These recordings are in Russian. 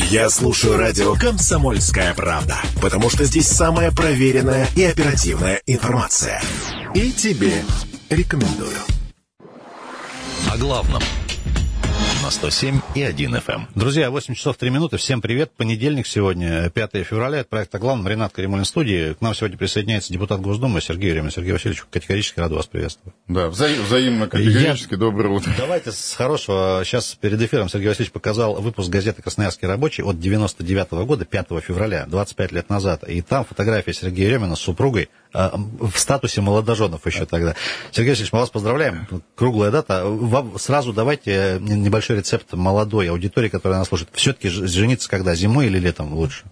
Я слушаю радио «Комсомольская правда», потому что здесь самая проверенная и оперативная информация. И тебе рекомендую. О главном на 107 и 1 FM. Эм. Друзья, 8 часов 3 минуты. Всем привет. Понедельник сегодня, 5 февраля. Это проект «О главном». Ренат Каримулин в студии. К нам сегодня присоединяется депутат Госдумы Сергей Еремин. Сергей Васильевич, категорически рад вас приветствовать. Да, вза- взаимно категорически. Я... Доброе утро. Давайте с хорошего. Сейчас перед эфиром Сергей Васильевич показал выпуск газеты «Красноярский рабочий» от 99 -го года, 5 февраля, 25 лет назад. И там фотография Сергея Еремина с супругой в статусе молодоженов еще тогда. Сергей Васильевич, мы вас поздравляем. Круглая дата. Вам сразу давайте небольшой рецепт молодой аудитории, которая нас слушает. Все-таки жениться когда? Зимой или летом лучше?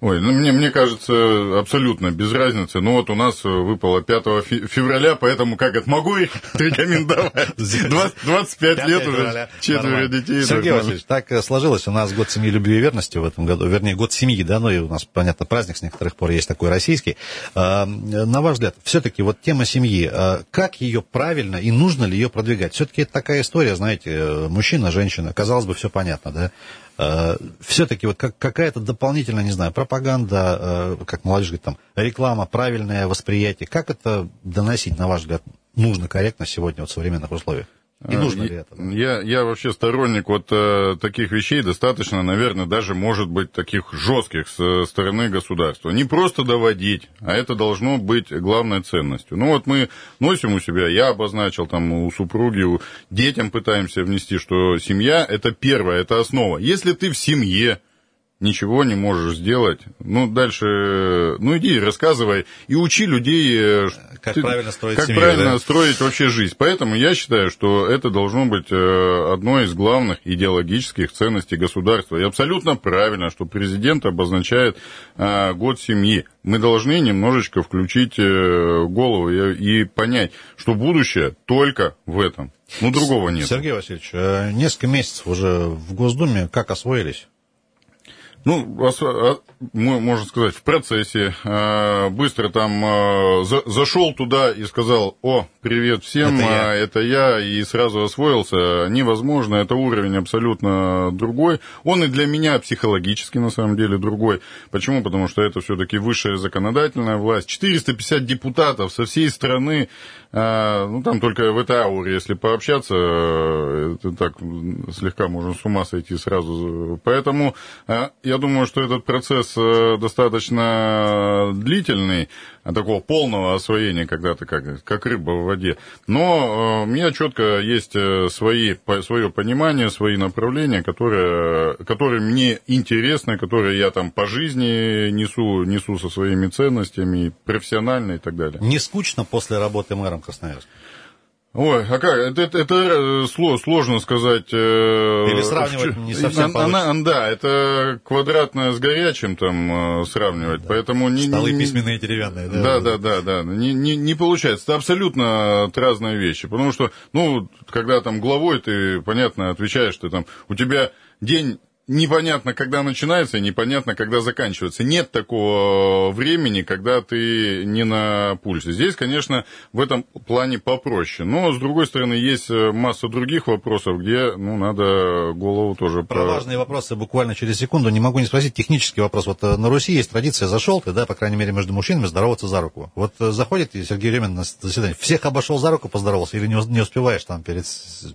Ой, ну мне, мне кажется, абсолютно без разницы. Ну вот у нас выпало 5 февраля, поэтому как это могу их рекомендовать? 25 лет уже, четверо детей. Сергей Васильевич, так сложилось. У нас год семьи, любви и верности в этом году. Вернее, год семьи, да, ну и у нас, понятно, праздник с некоторых пор есть такой российский. На ваш взгляд, все-таки вот тема семьи, как ее правильно и нужно ли ее продвигать? Все-таки это такая история, знаете, мужчина, женщина, казалось бы, все понятно, да? Э, все-таки вот как, какая-то дополнительная, не знаю, пропаганда, э, как молодежь говорит, там, реклама, правильное восприятие, как это доносить, на ваш взгляд, нужно корректно сегодня вот в современных условиях? И нужно ли это? Я, я вообще сторонник вот э, таких вещей, достаточно, наверное, даже, может быть, таких жестких со стороны государства. Не просто доводить, а это должно быть главной ценностью. Ну вот мы носим у себя, я обозначил там у супруги, у детям пытаемся внести, что семья это первое, это основа. Если ты в семье, ничего не можешь сделать. Ну, дальше, ну, иди, рассказывай и учи людей... Э, как ты, правильно строить Как семью, правильно да? строить вообще жизнь. Поэтому я считаю, что это должно быть э, одной из главных идеологических ценностей государства. И абсолютно правильно, что президент обозначает э, год семьи. Мы должны немножечко включить голову и, и понять, что будущее только в этом. Ну, другого нет. Сергей Васильевич, несколько месяцев уже в Госдуме как освоились? Ну, а, можно сказать, в процессе. А, быстро там а, зашел туда и сказал, о, привет всем, это я. это я, и сразу освоился. Невозможно, это уровень абсолютно другой. Он и для меня психологически, на самом деле, другой. Почему? Потому что это все-таки высшая законодательная власть. 450 депутатов со всей страны, ну, там только в этой ауре, если пообщаться, это так слегка можно с ума сойти сразу. Поэтому я я думаю, что этот процесс э, достаточно длительный, а такого полного освоения, когда ты как, как рыба в воде. Но э, у меня четко есть э, свои, свое понимание, свои направления, которые, которые мне интересны, которые я там по жизни несу, несу со своими ценностями, профессионально и так далее. Не скучно после работы мэром Красноярска? Ой, а как? Это, это, это сложно сказать. Э, Или сравнивать не совсем она, она, Да, это квадратное с горячим там э, сравнивать, да. поэтому... Не, Столы не, письменные деревянные, да? Да, да, да, да. Не, не, не получается. Это абсолютно разные вещи, потому что, ну, когда там главой ты, понятно, отвечаешь, ты там, у тебя день непонятно, когда начинается, и непонятно, когда заканчивается. Нет такого времени, когда ты не на пульсе. Здесь, конечно, в этом плане попроще. Но, с другой стороны, есть э, масса других вопросов, где, ну, надо голову тоже... Про важные вопросы буквально через секунду. Не могу не спросить технический вопрос. Вот э, на Руси есть традиция, зашел ты, да, по крайней мере, между мужчинами здороваться за руку. Вот э, заходит Сергей Ремин на заседание, всех обошел за руку, поздоровался, или не успеваешь там перед,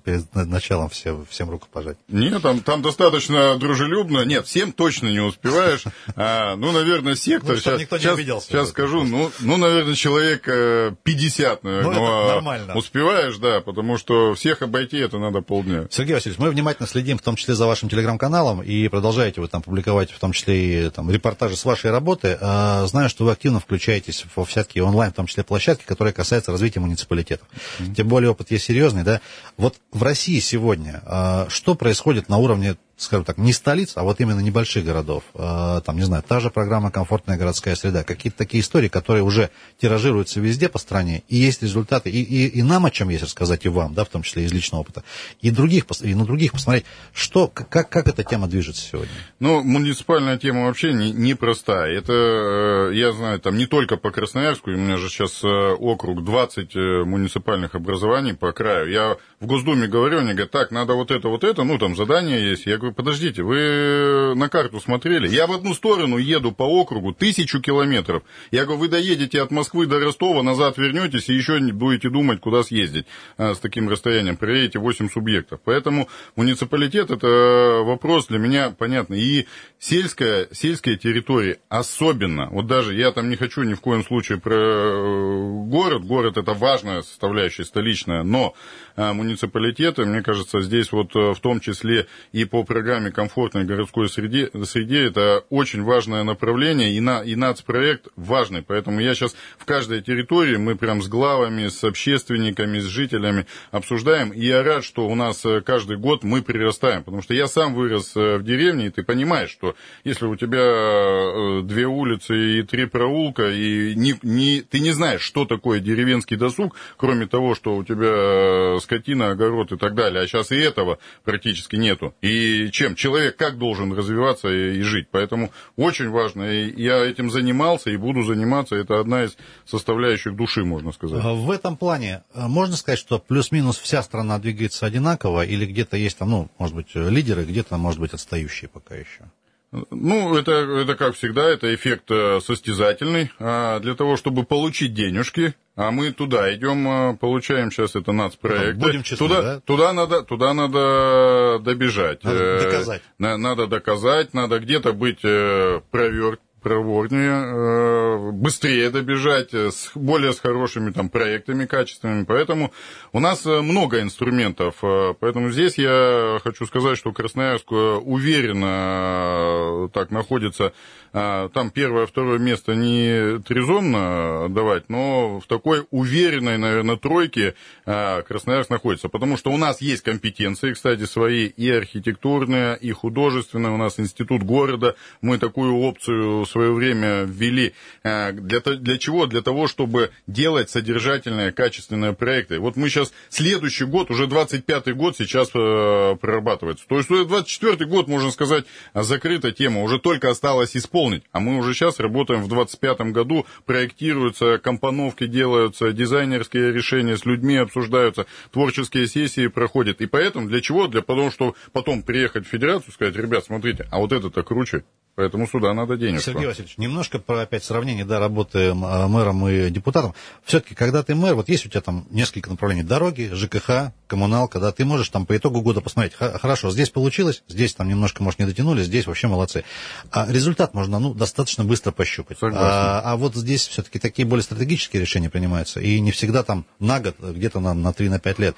перед началом все, всем руку пожать? Нет, там, там достаточно дружелюбно. Нет, всем точно не успеваешь. А, ну, наверное, сектор. Ну, сейчас, никто не сейчас, обиделся. Сейчас скажу. Ну, ну, наверное, человек 50, наверное. Ну, это нормально. Успеваешь, да, потому что всех обойти это надо полдня. Сергей Васильевич, мы внимательно следим, в том числе за вашим телеграм-каналом, и продолжаете вы там публиковать, в том числе и там, репортажи с вашей работы. А, знаю, что вы активно включаетесь во всякие онлайн, в том числе площадки, которые касаются развития муниципалитетов. Mm-hmm. Тем более опыт есть серьезный, да. Вот в России сегодня а, что происходит на уровне скажем так, не столиц, а вот именно небольших городов. А, там, не знаю, та же программа «Комфортная городская среда». Какие-то такие истории, которые уже тиражируются везде по стране, и есть результаты. И, и, и нам о чем есть рассказать, и вам, да, в том числе из личного опыта. И, других, и на других посмотреть, что, как, как эта тема движется сегодня. Ну, муниципальная тема вообще непростая. Не, не Это, э, я знаю, там не только по Красноярску, у меня же сейчас э, округ 20 э, муниципальных образований по краю. Я в Госдуме говорю, они говорят, так, надо вот это, вот это, ну, там задание есть. Я говорю, подождите, вы на карту смотрели? Я в одну сторону еду по округу тысячу километров. Я говорю, вы доедете от Москвы до Ростова, назад вернетесь и еще будете думать, куда съездить а, с таким расстоянием. Проедете 8 субъектов. Поэтому муниципалитет это вопрос для меня понятный. И сельская, сельская территория особенно. Вот даже я там не хочу ни в коем случае про э, город. Город это важная составляющая, столичная. Но а, муниципалитеты, мне кажется, здесь вот э, в том числе и по программе комфортной городской среде, среде это очень важное направление, и, на, и нацпроект важный. Поэтому я сейчас в каждой территории, мы прям с главами, с общественниками, с жителями обсуждаем. И я рад, что у нас э, каждый год мы прирастаем. Потому что я сам вырос э, в деревне, и ты понимаешь, что если у тебя две улицы и три проулка, и не, не, ты не знаешь, что такое деревенский досуг, кроме того, что у тебя скотина, огород и так далее. А сейчас и этого практически нету. И чем? Человек как должен развиваться и, и жить? Поэтому очень важно. И я этим занимался и буду заниматься. Это одна из составляющих души, можно сказать. А в этом плане а, можно сказать, что плюс-минус вся страна двигается одинаково или где-то есть там, ну, может быть, лидеры, где-то, может быть, отстающие пока еще? Ну, это, это как всегда, это эффект э, состязательный. А для того, чтобы получить денежки, а мы туда идем, э, получаем сейчас это нацпроект. Будем честны, туда, да? туда, надо, туда надо добежать. Надо э, доказать. Надо доказать, надо где-то быть провер, проворнее, э, быстрее добежать, э, с, более с хорошими там проектами качественными. Поэтому у нас э, много инструментов. Поэтому здесь я хочу сказать, что Красноярск уверенно так находится. Там первое, второе место не трезонно давать, но в такой уверенной, наверное, тройке Красноярск находится. Потому что у нас есть компетенции, кстати, свои и архитектурные, и художественные. У нас институт города. Мы такую опцию свое время ввели. Э, для, для чего? Для того, чтобы делать содержательные, качественные проекты. Вот мы сейчас, следующий год, уже 25-й год сейчас э, прорабатывается. То есть 24-й год, можно сказать, закрыта тема. Уже только осталось исполнить. А мы уже сейчас работаем в 25-м году, проектируются, компоновки делаются, дизайнерские решения с людьми обсуждаются, творческие сессии проходят. И поэтому для чего? Для того, чтобы потом приехать в федерацию сказать, ребят, смотрите, а вот это-то круче, Поэтому сюда надо денег. Сергей Васильевич, немножко про опять сравнение, да, работы а, мэром и депутатом. Все-таки, когда ты мэр, вот есть у тебя там несколько направлений, дороги, ЖКХ, коммуналка, да, ты можешь там по итогу года посмотреть, хорошо, здесь получилось, здесь там немножко, может, не дотянули, здесь вообще молодцы. А результат можно, ну, достаточно быстро пощупать. А, а вот здесь все-таки такие более стратегические решения принимаются, и не всегда там на год, где-то на, на 3-5 лет.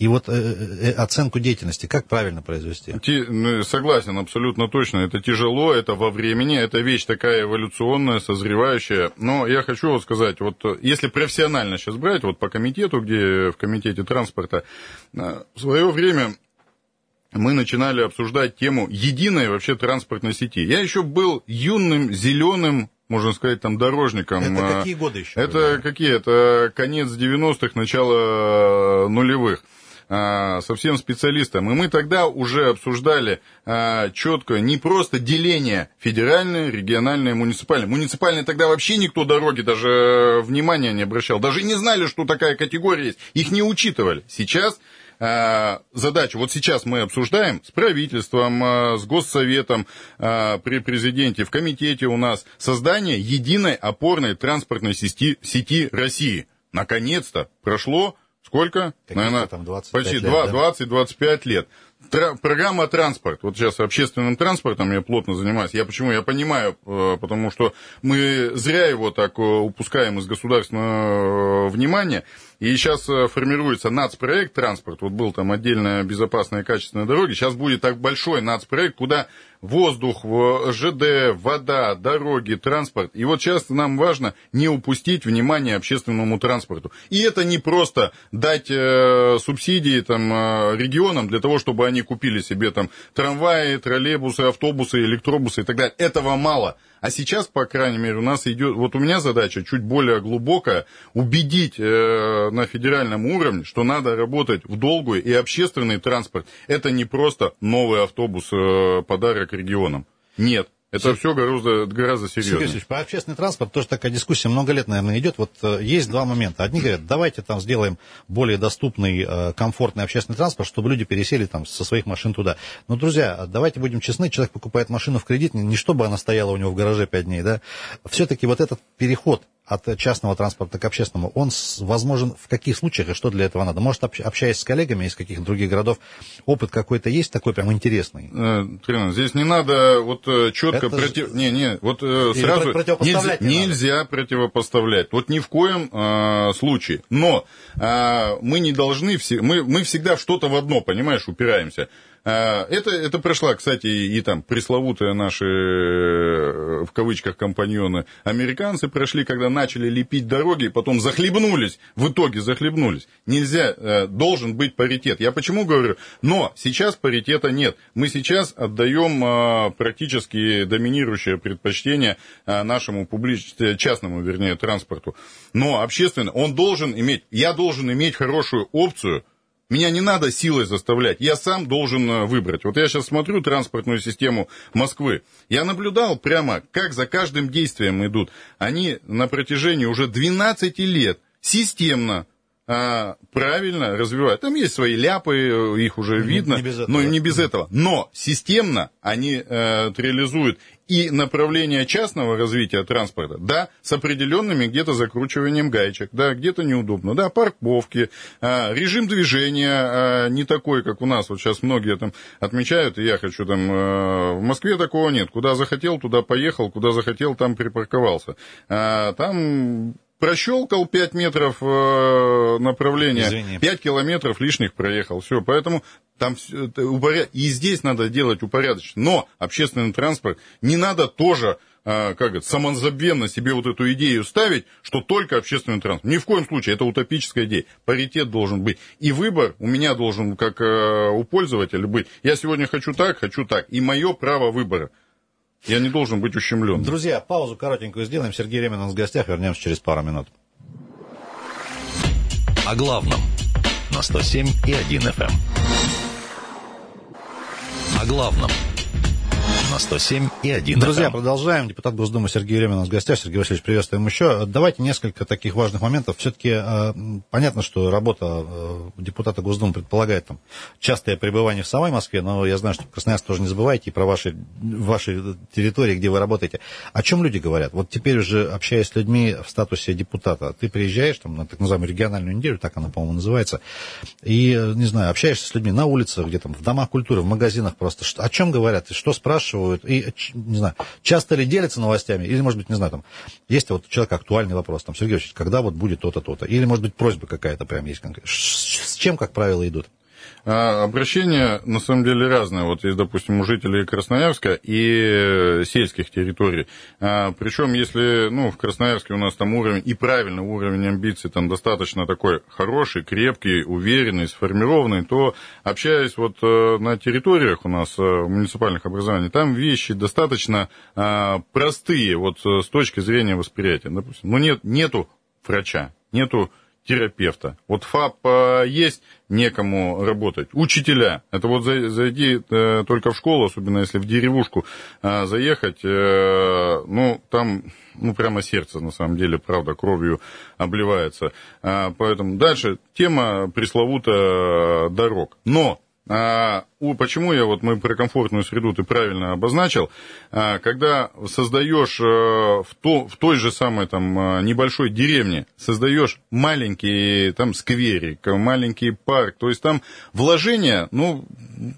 И вот э, э, э, оценку деятельности как правильно произвести? Ти, ну, согласен, абсолютно точно. Это тяжело, это во времени, это вещь такая эволюционная, созревающая. Но я хочу вот сказать, вот если профессионально сейчас брать, вот по комитету, где в комитете транспорта, э, в свое время мы начинали обсуждать тему единой вообще транспортной сети. Я еще был юным, зеленым можно сказать, там, дорожником. Это какие годы еще? Это были? какие? Это конец 90-х, начало нулевых. А, со всем специалистом. И мы тогда уже обсуждали а, четко не просто деление федеральное, региональное, муниципальное. Муниципальное тогда вообще никто дороги даже внимания не обращал. Даже не знали, что такая категория есть. Их не учитывали. Сейчас а, задачу, вот сейчас мы обсуждаем с правительством, с Госсоветом, при президенте, в комитете у нас создание единой опорной транспортной сети, сети России. Наконец-то прошло Сколько? Какие Наверное, там 25 почти лет, 20-25 да? лет. Тра- программа транспорт. Вот сейчас общественным транспортом я плотно занимаюсь. Я почему? Я понимаю, э, потому что мы зря его так э, упускаем из государственного э, внимания. И сейчас формируется нацпроект транспорт. Вот был там отдельная безопасная и качественная дороги. Сейчас будет так большой нацпроект, куда воздух, ЖД, вода, дороги, транспорт. И вот сейчас нам важно не упустить внимание общественному транспорту. И это не просто дать э, субсидии там, э, регионам для того, чтобы они купили себе там трамваи, троллейбусы, автобусы, электробусы и так далее. Этого мало. А сейчас, по крайней мере, у нас идет, вот у меня задача чуть более глубокая, убедить э, на федеральном уровне, что надо работать в долгую, и общественный транспорт, это не просто новый автобус, э, подарок регионам. Нет, Это все гораздо, гораздо серьезнее. Сергей про общественный транспорт тоже такая дискуссия много лет, наверное, идет. Вот э, есть два момента. Одни говорят, давайте там сделаем более доступный, э, комфортный общественный транспорт, чтобы люди пересели там со своих машин туда. Но, друзья, давайте будем честны, человек покупает машину в кредит, не чтобы она стояла у него в гараже пять дней, да. Все-таки вот этот переход от частного транспорта к общественному, он возможен в каких случаях и что для этого надо? Может, общаясь с коллегами из каких-то других городов, опыт какой-то есть такой прям интересный? Э, здесь не надо вот э, четко Это против... Не, не, вот э, сразу нельзя, не нельзя противопоставлять. Вот ни в коем э, случае. Но э, мы не должны, все... мы, мы всегда что-то в одно, понимаешь, упираемся. А, это, это прошла, кстати, и там пресловутые наши, э, в кавычках, компаньоны американцы прошли, когда начали лепить дороги, и потом захлебнулись, в итоге захлебнулись. Нельзя, э, должен быть паритет. Я почему говорю? Но сейчас паритета нет. Мы сейчас отдаем а, практически доминирующее предпочтение нашему публичному, частному, вернее, транспорту. Но общественно, он должен иметь, я должен иметь хорошую опцию, меня не надо силой заставлять, я сам должен э, выбрать. Вот я сейчас смотрю транспортную систему Москвы. Я наблюдал прямо, как за каждым действием идут. Они на протяжении уже 12 лет системно а, правильно развивают. Там есть свои ляпы, э, их уже не, видно, не без этого. но не без этого. Но системно они э, реализуют и направление частного развития транспорта, да, с определенными где-то закручиванием гаечек, да, где-то неудобно, да, парковки, а, режим движения а, не такой, как у нас, вот сейчас многие там отмечают, и я хочу там, а, в Москве такого нет, куда захотел, туда поехал, куда захотел, там припарковался. Там прощелкал 5 метров э, направления, Извини. 5 километров лишних проехал. Все, поэтому там упоряд... и здесь надо делать упорядоченно. Но общественный транспорт не надо тоже э, как это, самозабвенно себе вот эту идею ставить, что только общественный транспорт. Ни в коем случае, это утопическая идея. Паритет должен быть. И выбор у меня должен, как э, у пользователя, быть. Я сегодня хочу так, хочу так. И мое право выбора. Я не должен быть ущемлен. Друзья, паузу коротенькую сделаем. Сергей Ремин у нас в гостях. Вернемся через пару минут. О главном на 107 и 1 FM. Эм. О главном на 107 и 1 Друзья, FM. продолжаем. Депутат Госдумы Сергей Еремин у нас в гостях. Сергей Васильевич, приветствуем еще. Давайте несколько таких важных моментов. Все-таки э, понятно, что работа э, депутата Госдумы предполагает там, частое пребывание в самой Москве, но я знаю, что Красноярск тоже не забывайте и про ваши, ваши территории, где вы работаете. О чем люди говорят? Вот теперь уже общаясь с людьми в статусе депутата, ты приезжаешь там, на так называемую региональную неделю, так она, по-моему, называется, и, не знаю, общаешься с людьми на улицах, где там, в домах культуры, в магазинах просто. О чем говорят? И что спрашивают? Спрашивают, и, не знаю, часто ли делятся новостями, или, может быть, не знаю, там, есть вот у человека актуальный вопрос, там, Сергей Ильич, когда вот будет то-то, то-то, или, может быть, просьба какая-то прям есть. С чем, как правило, идут? А, обращения на самом деле разные. Вот есть, допустим, у жителей Красноярска и сельских территорий. А, причем, если ну, в Красноярске у нас там уровень, и правильный уровень амбиций там достаточно такой хороший, крепкий, уверенный, сформированный, то общаясь вот э, на территориях у нас э, муниципальных образований, там вещи достаточно а, простые вот э, с точки зрения восприятия. Допустим, ну нет, нету врача, нету терапевта. Вот ФАП э, есть, некому работать. Учителя. Это вот зайди э, только в школу, особенно если в деревушку э, заехать, ну, там, ну, прямо сердце, на самом деле, правда, кровью обливается. Поэтому дальше тема пресловута дорог. Но а, почему я вот мы про комфортную среду ты правильно обозначил, а, когда создаешь а, в, то, в той же самой там а, небольшой деревне, создаешь маленький там скверик, маленький парк, то есть там вложения, ну,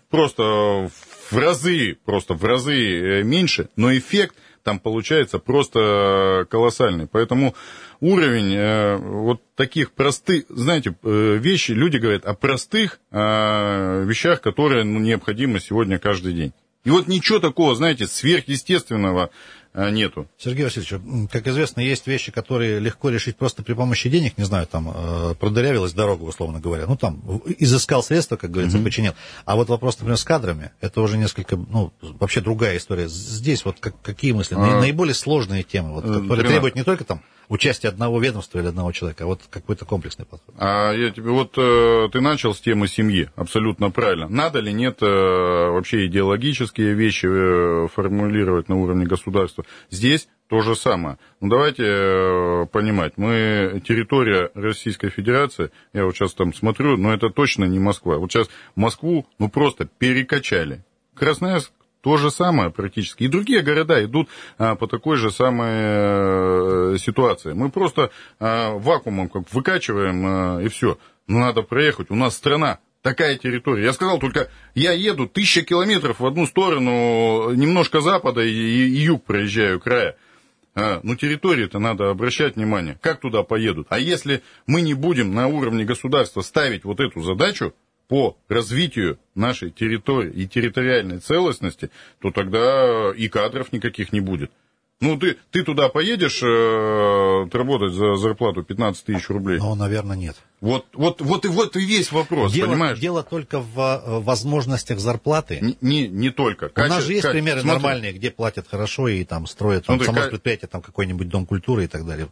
просто в разы, просто в разы э, меньше, но эффект там получается просто колоссальный. Поэтому уровень э, вот таких простых, знаете, э, вещи, люди говорят о простых э, вещах, которые ну, необходимы сегодня каждый день. И вот ничего такого, знаете, сверхъестественного э, нету. Сергей Васильевич, как известно, есть вещи, которые легко решить просто при помощи денег, не знаю, там, э, продырявилась дорога, условно говоря, ну, там, изыскал средства, как говорится, mm-hmm. починил. А вот вопрос, например, с кадрами, это уже несколько, ну, вообще другая история. Здесь вот как, какие мысли? А... Наиболее сложные темы, вот, которые требуют не только там участие одного ведомства или одного человека, а вот какой-то комплексный подход. А я тебе вот э, ты начал с темы семьи, абсолютно правильно. Надо ли нет э, вообще идеологические вещи э, формулировать на уровне государства? Здесь то же самое. Ну давайте э, понимать, мы территория Российской Федерации, я вот сейчас там смотрю, но это точно не Москва. Вот сейчас Москву ну просто перекачали. Красноярск то же самое практически. И другие города идут а, по такой же самой а, ситуации. Мы просто а, вакуумом как выкачиваем а, и все. Но надо проехать. У нас страна такая территория. Я сказал, только я еду тысяча километров в одну сторону, немножко запада и, и юг проезжаю, края. А, ну, территории-то надо обращать внимание, как туда поедут. А если мы не будем на уровне государства ставить вот эту задачу, по развитию нашей территории и территориальной целостности, то тогда и кадров никаких не будет. Ну, ты, ты туда поедешь э, работать за зарплату 15 тысяч рублей? Ну, наверное, нет. Вот, вот, вот, и, вот и весь вопрос, дело, понимаешь? Дело только в э, возможностях зарплаты. Не, не, не только. У нас же есть Каче... примеры Смотри. нормальные, где платят хорошо и там строят там, само предприятие, там какой-нибудь дом культуры и так далее.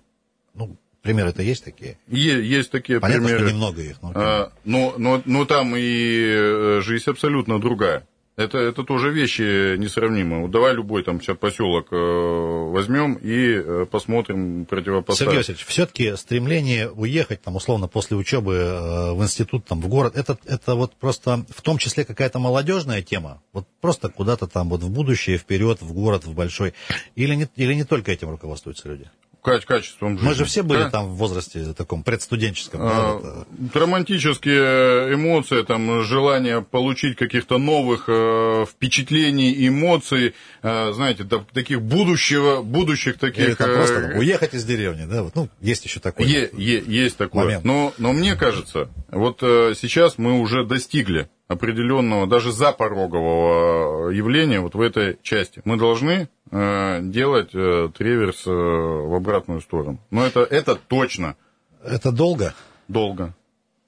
Ну, Примеры-то есть такие? Е- есть такие Понятно, примеры. что немного их. Но, а, но, но, но там и э, жизнь абсолютно другая. Это, это тоже вещи несравнимые. Давай любой там сейчас поселок э, возьмем и э, посмотрим, противопоставим. Сергей Васильевич, все-таки стремление уехать, там, условно, после учебы э, в институт, там, в город, это, это вот просто в том числе какая-то молодежная тема? Вот просто куда-то там вот в будущее, вперед, в город, в большой? Или не, или не только этим руководствуются люди? Качеством жизни. Мы же все были да? там в возрасте таком предстуденческом. А, да, романтические эмоции, там, желание получить каких-то новых э, впечатлений, эмоций, э, знаете, да, таких будущего, будущих таких... Или там просто там, уехать из деревни, да, вот, ну, есть еще такое. Е, е, есть такое. Момент. Но, но мне кажется, вот э, сейчас мы уже достигли определенного, даже запорогового явления вот в этой части. Мы должны э, делать э, треверс э, в обратную сторону. Но это, это точно. Это долго? Долго.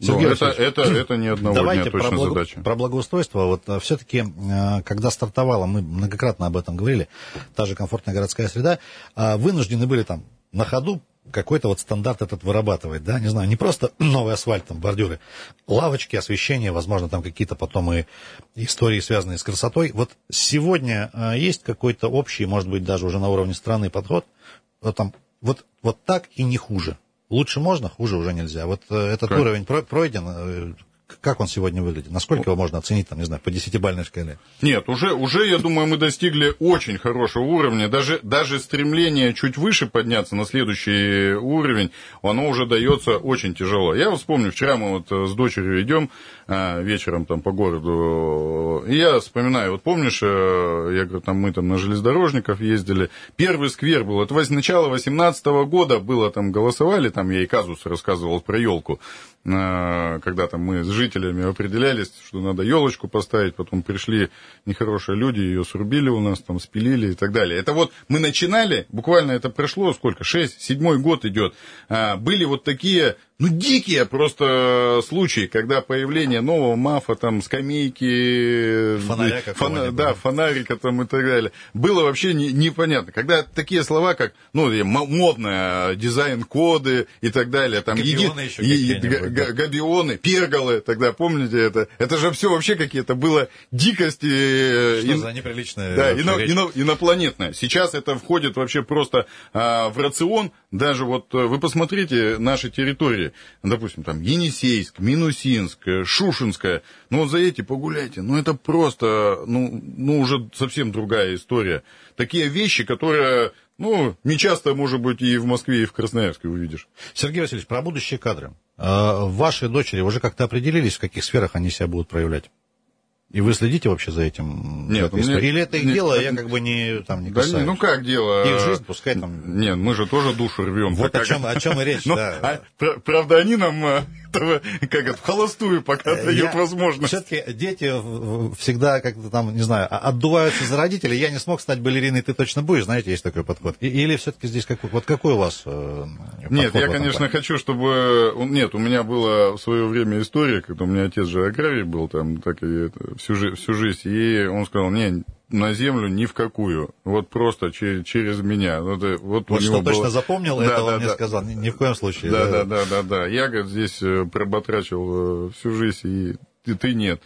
Сергей это, это, это не одного Давайте дня точно про, благо, задача. про благоустройство. Вот э, все-таки, э, когда стартовала, мы многократно об этом говорили, та же комфортная городская среда, э, вынуждены были там на ходу какой-то вот стандарт этот вырабатывать, да, не знаю, не просто новый асфальт, там, бордюры, лавочки, освещение, возможно, там какие-то потом и истории, связанные с красотой. Вот сегодня э, есть какой-то общий, может быть, даже уже на уровне страны подход, вот, там, вот, вот так и не хуже. Лучше можно, хуже уже нельзя. Вот э, этот как? уровень пройден, э, как он сегодня выглядит? Насколько его можно оценить, там, не знаю, по десятибальной шкале? Нет, уже, уже, я думаю, мы достигли очень хорошего уровня. Даже, даже стремление чуть выше подняться на следующий уровень, оно уже дается очень тяжело. Я вспомню, вчера мы вот с дочерью идем а, вечером там по городу, и я вспоминаю, вот помнишь, э, я говорю, там мы там на железнодорожников ездили, первый сквер был, это начало 18 года было, там голосовали, там я и казус рассказывал про елку, когда там мы с жителями определялись, что надо елочку поставить, потом пришли нехорошие люди, ее срубили у нас, там спилили и так далее. Это вот мы начинали, буквально это прошло сколько, 6, седьмой год идет, а, были вот такие ну, дикие просто случаи, когда появление нового мафа, там, скамейки, фонаря фона, да, фонарика там и так далее, было вообще не, непонятно. Когда такие слова, как, ну, модное, дизайн-коды и так далее, там, габионы, еди, е, да. габионы, перголы, тогда, помните это? Это же все вообще какие-то было дикости. Что ин, за неприличное Да, ино, ино, инопланетное. Сейчас это входит вообще просто а, в рацион, даже вот вы посмотрите наши территории, допустим, там Енисейск, Минусинск, Шушинская, ну вот за эти погуляйте, ну это просто, ну, ну уже совсем другая история. Такие вещи, которые, ну, не часто, может быть, и в Москве, и в Красноярске увидишь. Сергей Васильевич, про будущие кадры. А, ваши дочери уже как-то определились, в каких сферах они себя будут проявлять? И вы следите вообще за этим? Нет, мне, Или это их нет, дело, нет, я как бы не, там, не касаюсь. Да, ну как дело? Их жизнь, пускай там... Нет, мы же тоже душу рвем. Вот о чем, о чем и речь, Но, да. А, правда, они нам э, как это, в холостую пока дает возможность. Все-таки дети всегда как-то там, не знаю, отдуваются за родителей. Я не смог стать балериной, ты точно будешь, знаете, есть такой подход. Или все-таки здесь как, вот какой у вас Нет, я, конечно, хочу, чтобы... Нет, у меня была в свое время история, когда у меня отец же аграрий был там, так и всю, всю жизнь, и он сказал, не, на землю ни в какую. Вот просто через, через меня. Вот, вот, вот что было... точно запомнил, да, это да, он да. мне сказал. Ни, ни в коем случае. Да, да, да, да, да. Я, говорит, здесь э, проботрачил э, всю жизнь, и ты, ты нет.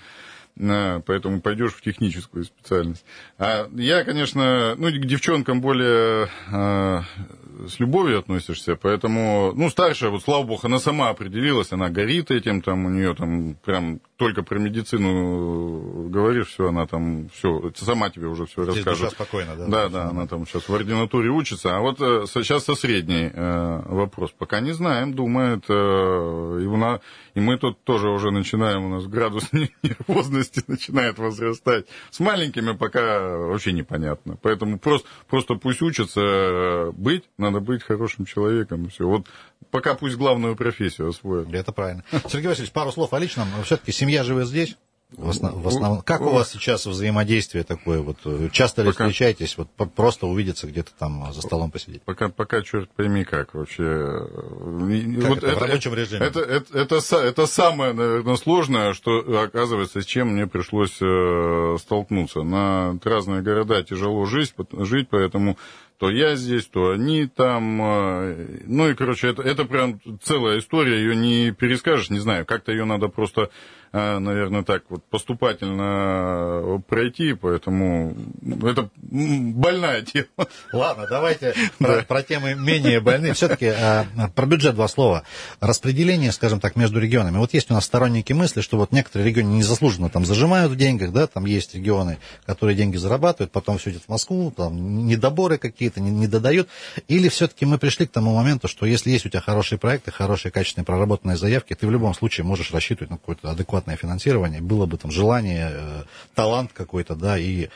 А, поэтому пойдешь в техническую специальность. А я, конечно, ну, к девчонкам более а, с любовью относишься, поэтому, ну, старшая, вот, слава богу, она сама определилась, она горит этим, там, у нее там прям только про медицину говоришь, все, она там, все, сама тебе уже все Здесь расскажет. Душа спокойно, да? Да, да, она там сейчас в ординатуре учится, а вот э, сейчас со средней э, вопрос, пока не знаем, думает, э, и, мы тут тоже уже начинаем, у нас градус нервозности начинает возрастать. С маленькими пока вообще непонятно, поэтому просто, просто пусть учатся быть, надо быть хорошим человеком, все. Вот пока пусть главную профессию освоят. Это правильно. Сергей Васильевич, пару слов о личном. Все-таки семья живет здесь? В, основ, в основном. Как у вас сейчас взаимодействие такое? Вот часто ли пока, встречаетесь? Вот просто увидеться где-то там за столом посидеть? Пока, пока черт пойми как вообще. Как вот это, это, в рабочем режиме? Это, это, это, это, это самое, наверное, сложное, что оказывается, с чем мне пришлось э, столкнуться. На разные города тяжело жить, жить, поэтому то я здесь, то они там. Э, ну и, короче, это, это прям целая история, ее не перескажешь, не знаю, как-то ее надо просто а, наверное, так вот поступательно пройти, поэтому это больная тема. Ладно, давайте про, про темы менее больные. Все-таки а, про бюджет два слова. Распределение, скажем так, между регионами. Вот есть у нас сторонники мысли, что вот некоторые регионы незаслуженно там зажимают в деньгах, да, там есть регионы, которые деньги зарабатывают, потом все идет в Москву, там недоборы какие-то, не, не додают. Или все-таки мы пришли к тому моменту, что если есть у тебя хорошие проекты, хорошие, качественные, проработанные заявки, ты в любом случае можешь рассчитывать на адекватный адекватное финансирование, было бы там желание, э, талант какой-то, да, и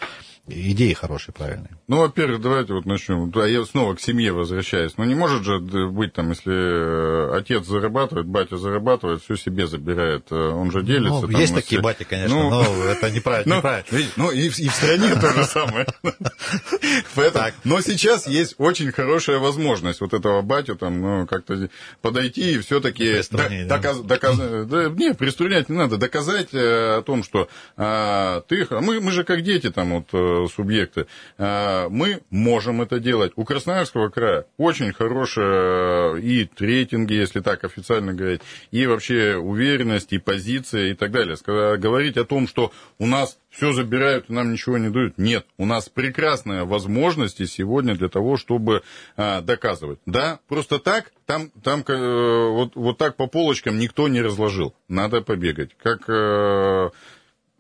идеи хорошие, правильные. Ну, во-первых, давайте вот начнем. Да, я снова к семье возвращаюсь. Ну, не может же быть там, если э, отец зарабатывает, батя зарабатывает, все себе забирает. Э, он же делится. Ну, там, есть такие бати, конечно, ну, но это неправильно. Ну, неправильно. ну и, в стране то же самое. Но сейчас есть очень хорошая возможность вот этого батю там, ну, как-то подойти и все-таки доказать. Не, приструнять не надо. Доказать э, о том, что а, ты... Мы же как дети там вот субъекты. А, мы можем это делать. У Красноярского края очень хорошие э, и рейтинги, если так официально говорить, и вообще уверенность, и позиция, и так далее. Говорить о том, что у нас все забирают и нам ничего не дают. Нет, у нас прекрасные возможности сегодня для того, чтобы а, доказывать. Да, просто так, там, там э, вот, вот так по полочкам никто не разложил. Надо побегать. Как, э,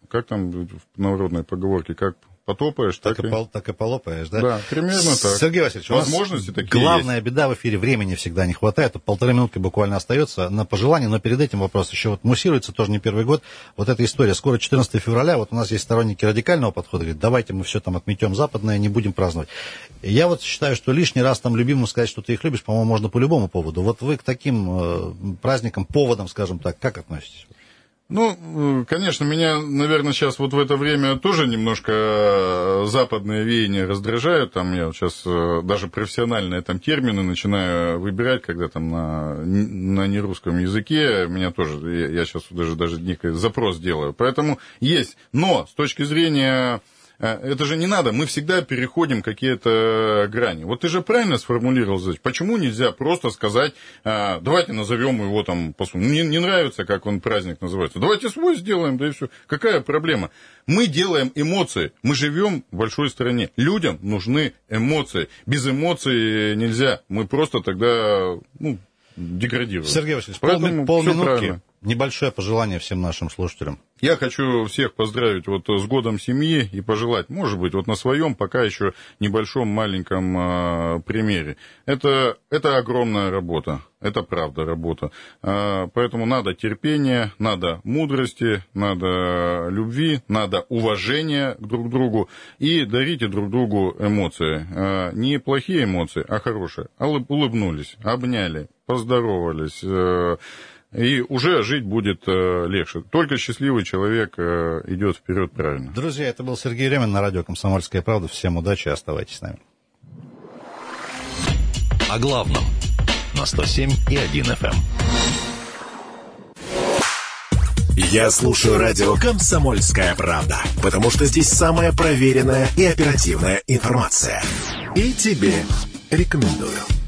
как там в народной поговорке, как потопаешь, так, так, и, пол, так и полопаешь, да? Да, примерно так. Сергей Васильевич, Возможности такие главная есть. беда в эфире, времени всегда не хватает, полторы минутки буквально остается на пожелание, но перед этим вопрос еще вот муссируется тоже не первый год, вот эта история, скоро 14 февраля, вот у нас есть сторонники радикального подхода, говорят, давайте мы все там отметем западное, не будем праздновать. Я вот считаю, что лишний раз там любимым сказать, что ты их любишь, по-моему, можно по любому поводу. Вот вы к таким э, праздникам, поводам, скажем так, как относитесь? Ну, конечно, меня, наверное, сейчас вот в это время тоже немножко э, западные веяния раздражают. Там я сейчас э, даже профессиональные там термины начинаю выбирать, когда там на, на нерусском языке. Меня тоже, я, сейчас даже, даже некий запрос делаю. Поэтому есть. Но с точки зрения Э, это же не надо, мы всегда переходим какие-то грани. Вот ты же правильно сформулировал задачу. Почему нельзя просто сказать, э, давайте назовем его там, мне не нравится, как он праздник называется, давайте свой сделаем, да и все. Какая проблема? Мы делаем эмоции, мы живем в большой стране. Людям нужны эмоции. Без эмоций нельзя. Мы просто тогда ну, деградируем. Сергей Васильевич, Поэтому полминутки. Небольшое пожелание всем нашим слушателям. Я хочу всех поздравить вот с годом семьи и пожелать, может быть, вот на своем пока еще небольшом маленьком э, примере. Это, это огромная работа, это правда работа. Э, поэтому надо терпения, надо мудрости, надо любви, надо уважения друг к другу и дарите друг другу эмоции. Э, не плохие эмоции, а хорошие. Улыбнулись, обняли, поздоровались, и уже жить будет э, легче. Только счастливый человек э, идет вперед правильно. Друзья, это был Сергей Ремин на радио «Комсомольская правда». Всем удачи, оставайтесь с нами. О главном на 107 и 1 FM. Я слушаю радио «Комсомольская правда», потому что здесь самая проверенная и оперативная информация. И тебе рекомендую.